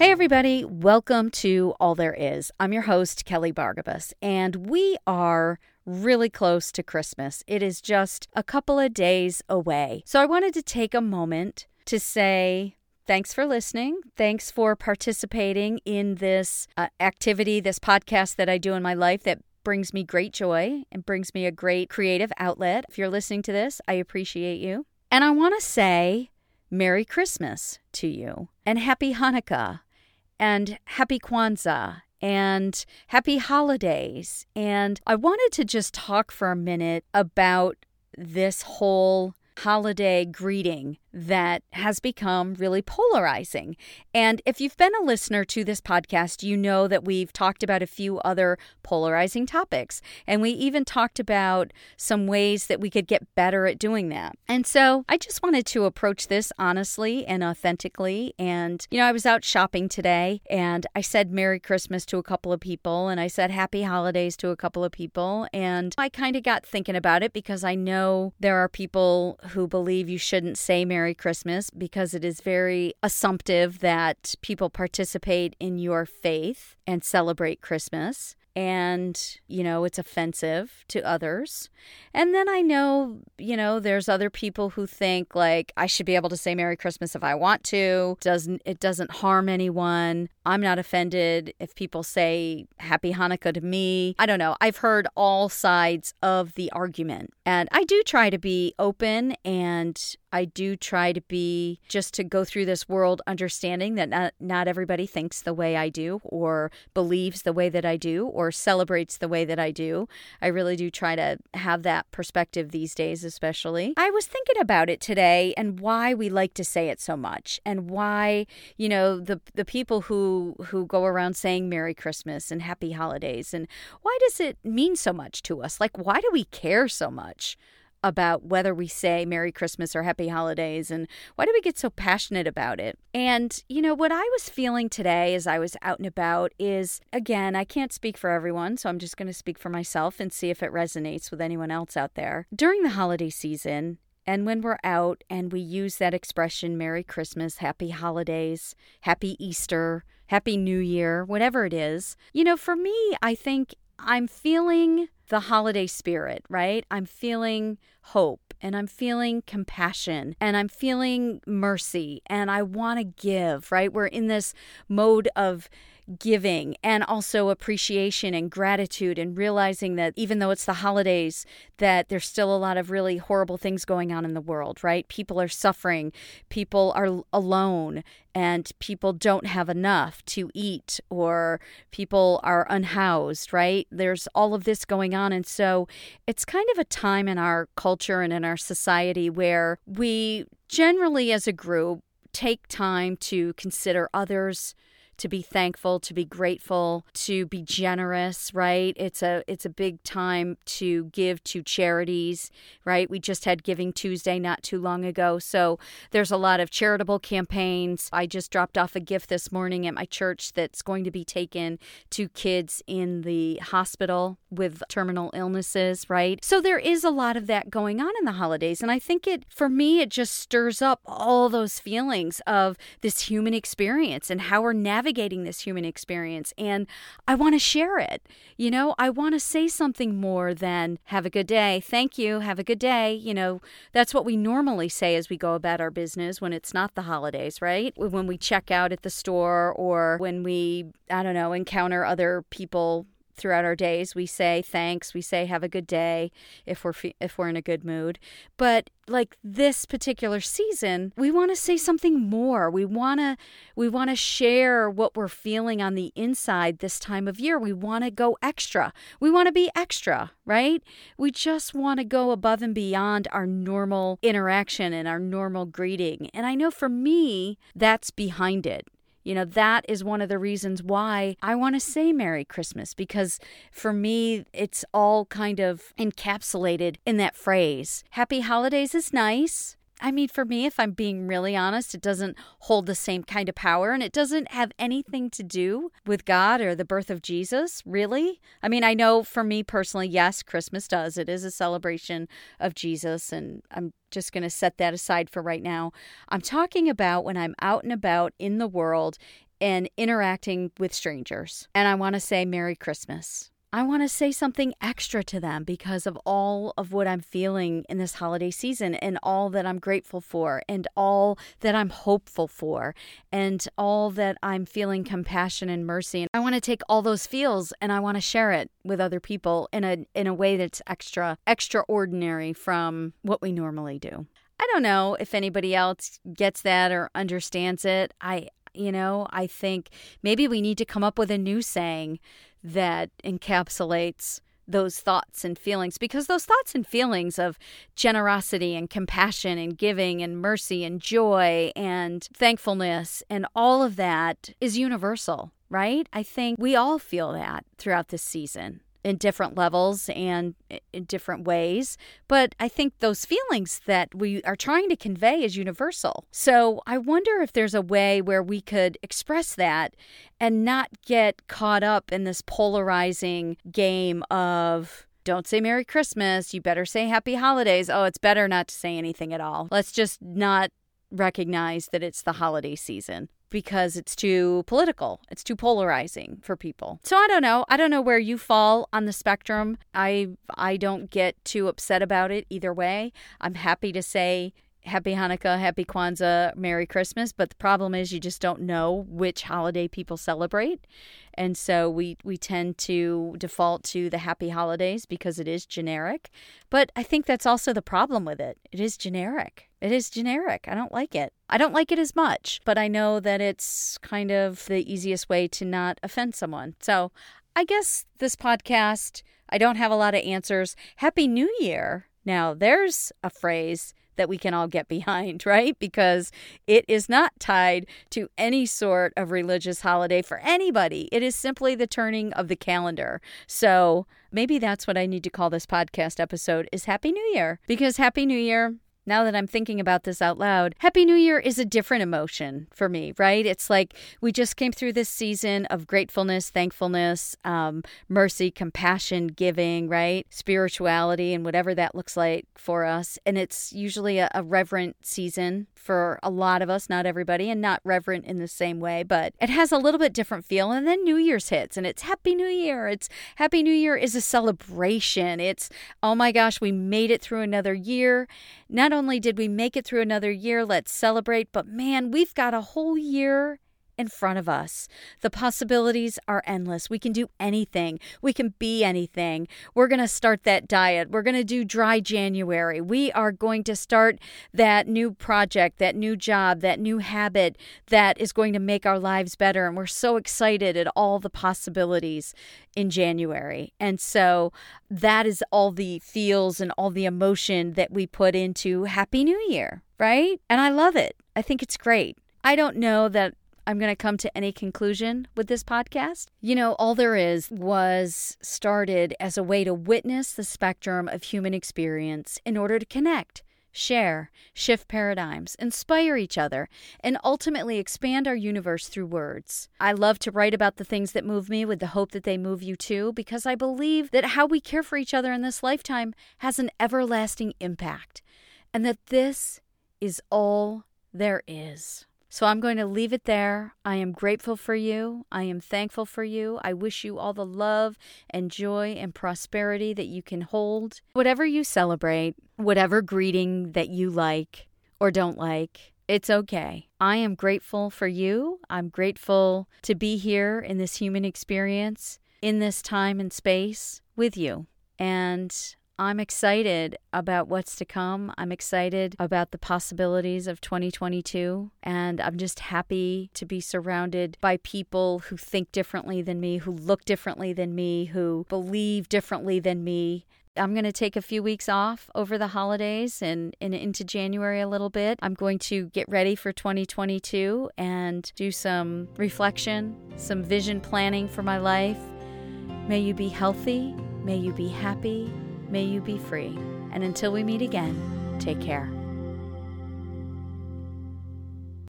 Hey, everybody, welcome to All There Is. I'm your host, Kelly Bargabos, and we are really close to Christmas. It is just a couple of days away. So I wanted to take a moment to say, Thanks for listening. Thanks for participating in this uh, activity, this podcast that I do in my life that brings me great joy and brings me a great creative outlet. If you're listening to this, I appreciate you. And I want to say Merry Christmas to you and Happy Hanukkah and happy Kwanzaa and happy holidays. And I wanted to just talk for a minute about this whole holiday greeting that has become really polarizing. And if you've been a listener to this podcast, you know that we've talked about a few other polarizing topics. And we even talked about some ways that we could get better at doing that. And so I just wanted to approach this honestly and authentically. And, you know, I was out shopping today and I said Merry Christmas to a couple of people and I said Happy Holidays to a couple of people. And I kind of got thinking about it because I know there are people who believe you shouldn't say Merry Merry Christmas because it is very assumptive that people participate in your faith and celebrate Christmas and you know it's offensive to others. And then i know you know there's other people who think like i should be able to say merry christmas if i want to. Doesn't it doesn't harm anyone. I'm not offended if people say happy hanukkah to me. I don't know. I've heard all sides of the argument. And i do try to be open and I do try to be just to go through this world understanding that not, not everybody thinks the way I do or believes the way that I do or celebrates the way that I do. I really do try to have that perspective these days, especially. I was thinking about it today and why we like to say it so much and why, you know, the the people who who go around saying Merry Christmas and Happy Holidays and why does it mean so much to us? Like why do we care so much? About whether we say Merry Christmas or Happy Holidays and why do we get so passionate about it? And, you know, what I was feeling today as I was out and about is again, I can't speak for everyone, so I'm just going to speak for myself and see if it resonates with anyone else out there. During the holiday season, and when we're out and we use that expression, Merry Christmas, Happy Holidays, Happy Easter, Happy New Year, whatever it is, you know, for me, I think I'm feeling the holiday spirit, right? I'm feeling hope and I'm feeling compassion and I'm feeling mercy and I want to give, right? We're in this mode of giving and also appreciation and gratitude and realizing that even though it's the holidays that there's still a lot of really horrible things going on in the world right? People are suffering. People are alone and people don't have enough to eat or people are unhoused right? There's all of this going on. And so it's kind of a time in our culture and in our society where we generally as a group take time to consider others to be thankful, to be grateful, to be generous, right? It's a it's a big time to give to charities, right? We just had Giving Tuesday not too long ago. So there's a lot of charitable campaigns. I just dropped off a gift this morning at my church that's going to be taken to kids in the hospital with terminal illnesses, right? So there is a lot of that going on in the holidays and I think it for me it just stirs up all those feelings of this human experience and how we're navigating this human experience and I want to share it. You know, I want to say something more than have a good day, thank you, have a good day. You know, that's what we normally say as we go about our business when it's not the holidays, right? When we check out at the store or when we, I don't know, encounter other people throughout our days. We say thanks, we say have a good day if we're if we're in a good mood. But like this particular season, we want to say something more. We want to we want to share what we're feeling on the inside this time of year. We want to go extra. We want to be extra, right? We just want to go above and beyond our normal interaction and our normal greeting. And I know for me, that's behind it. You know, that is one of the reasons why I want to say Merry Christmas because for me, it's all kind of encapsulated in that phrase. Happy Holidays is nice. I mean, for me, if I'm being really honest, it doesn't hold the same kind of power and it doesn't have anything to do with God or the birth of Jesus, really. I mean, I know for me personally, yes, Christmas does. It is a celebration of Jesus, and I'm just going to set that aside for right now. I'm talking about when I'm out and about in the world and interacting with strangers. And I want to say Merry Christmas. I want to say something extra to them because of all of what I'm feeling in this holiday season and all that I'm grateful for and all that I'm hopeful for and all that I'm feeling compassion and mercy. And I want to take all those feels and I want to share it with other people in a in a way that's extra extraordinary from what we normally do. I don't know if anybody else gets that or understands it. I you know, I think maybe we need to come up with a new saying that encapsulates those thoughts and feelings because those thoughts and feelings of generosity and compassion and giving and mercy and joy and thankfulness and all of that is universal, right? I think we all feel that throughout this season in different levels and in different ways. But I think those feelings that we are trying to convey is universal. So I wonder if there's a way where we could express that and not get caught up in this polarizing game of don't say Merry Christmas. You better say Happy Holidays. Oh, it's better not to say anything at all. Let's just not recognize that it's the holiday season because it's too political. It's too polarizing for people. So I don't know. I don't know where you fall on the spectrum. I I don't get too upset about it either way. I'm happy to say Happy Hanukkah, Happy Kwanzaa, Merry Christmas, but the problem is you just don't know which holiday people celebrate. And so we we tend to default to the happy holidays because it is generic. But I think that's also the problem with it. It is generic. It is generic. I don't like it. I don't like it as much, but I know that it's kind of the easiest way to not offend someone. So I guess this podcast, I don't have a lot of answers. Happy New Year. Now, there's a phrase that we can all get behind, right? Because it is not tied to any sort of religious holiday for anybody. It is simply the turning of the calendar. So maybe that's what I need to call this podcast episode is Happy New Year. Because Happy New Year now that I'm thinking about this out loud, Happy New Year is a different emotion for me, right? It's like we just came through this season of gratefulness, thankfulness, um, mercy, compassion, giving, right? Spirituality, and whatever that looks like for us. And it's usually a, a reverent season for a lot of us, not everybody, and not reverent in the same way, but it has a little bit different feel. And then New Year's hits, and it's Happy New Year. It's Happy New Year is a celebration. It's, oh my gosh, we made it through another year. Not only did we make it through another year, let's celebrate, but man, we've got a whole year in front of us. The possibilities are endless. We can do anything, we can be anything. We're going to start that diet. We're going to do dry January. We are going to start that new project, that new job, that new habit that is going to make our lives better. And we're so excited at all the possibilities in January. And so that is all the feels and all the emotion that we put into Happy New Year, right? And I love it. I think it's great. I don't know that I'm going to come to any conclusion with this podcast. You know, all there is was started as a way to witness the spectrum of human experience in order to connect, share, shift paradigms, inspire each other, and ultimately expand our universe through words. I love to write about the things that move me with the hope that they move you too, because I believe that how we care for each other in this lifetime has an everlasting impact, and that this is all there is. So I'm going to leave it there. I am grateful for you. I am thankful for you. I wish you all the love and joy and prosperity that you can hold. Whatever you celebrate, whatever greeting that you like or don't like, it's okay. I am grateful for you. I'm grateful to be here in this human experience, in this time and space with you. And I'm excited about what's to come. I'm excited about the possibilities of 2022. And I'm just happy to be surrounded by people who think differently than me, who look differently than me, who believe differently than me. I'm going to take a few weeks off over the holidays and, and into January a little bit. I'm going to get ready for 2022 and do some reflection, some vision planning for my life. May you be healthy. May you be happy. May you be free. And until we meet again, take care.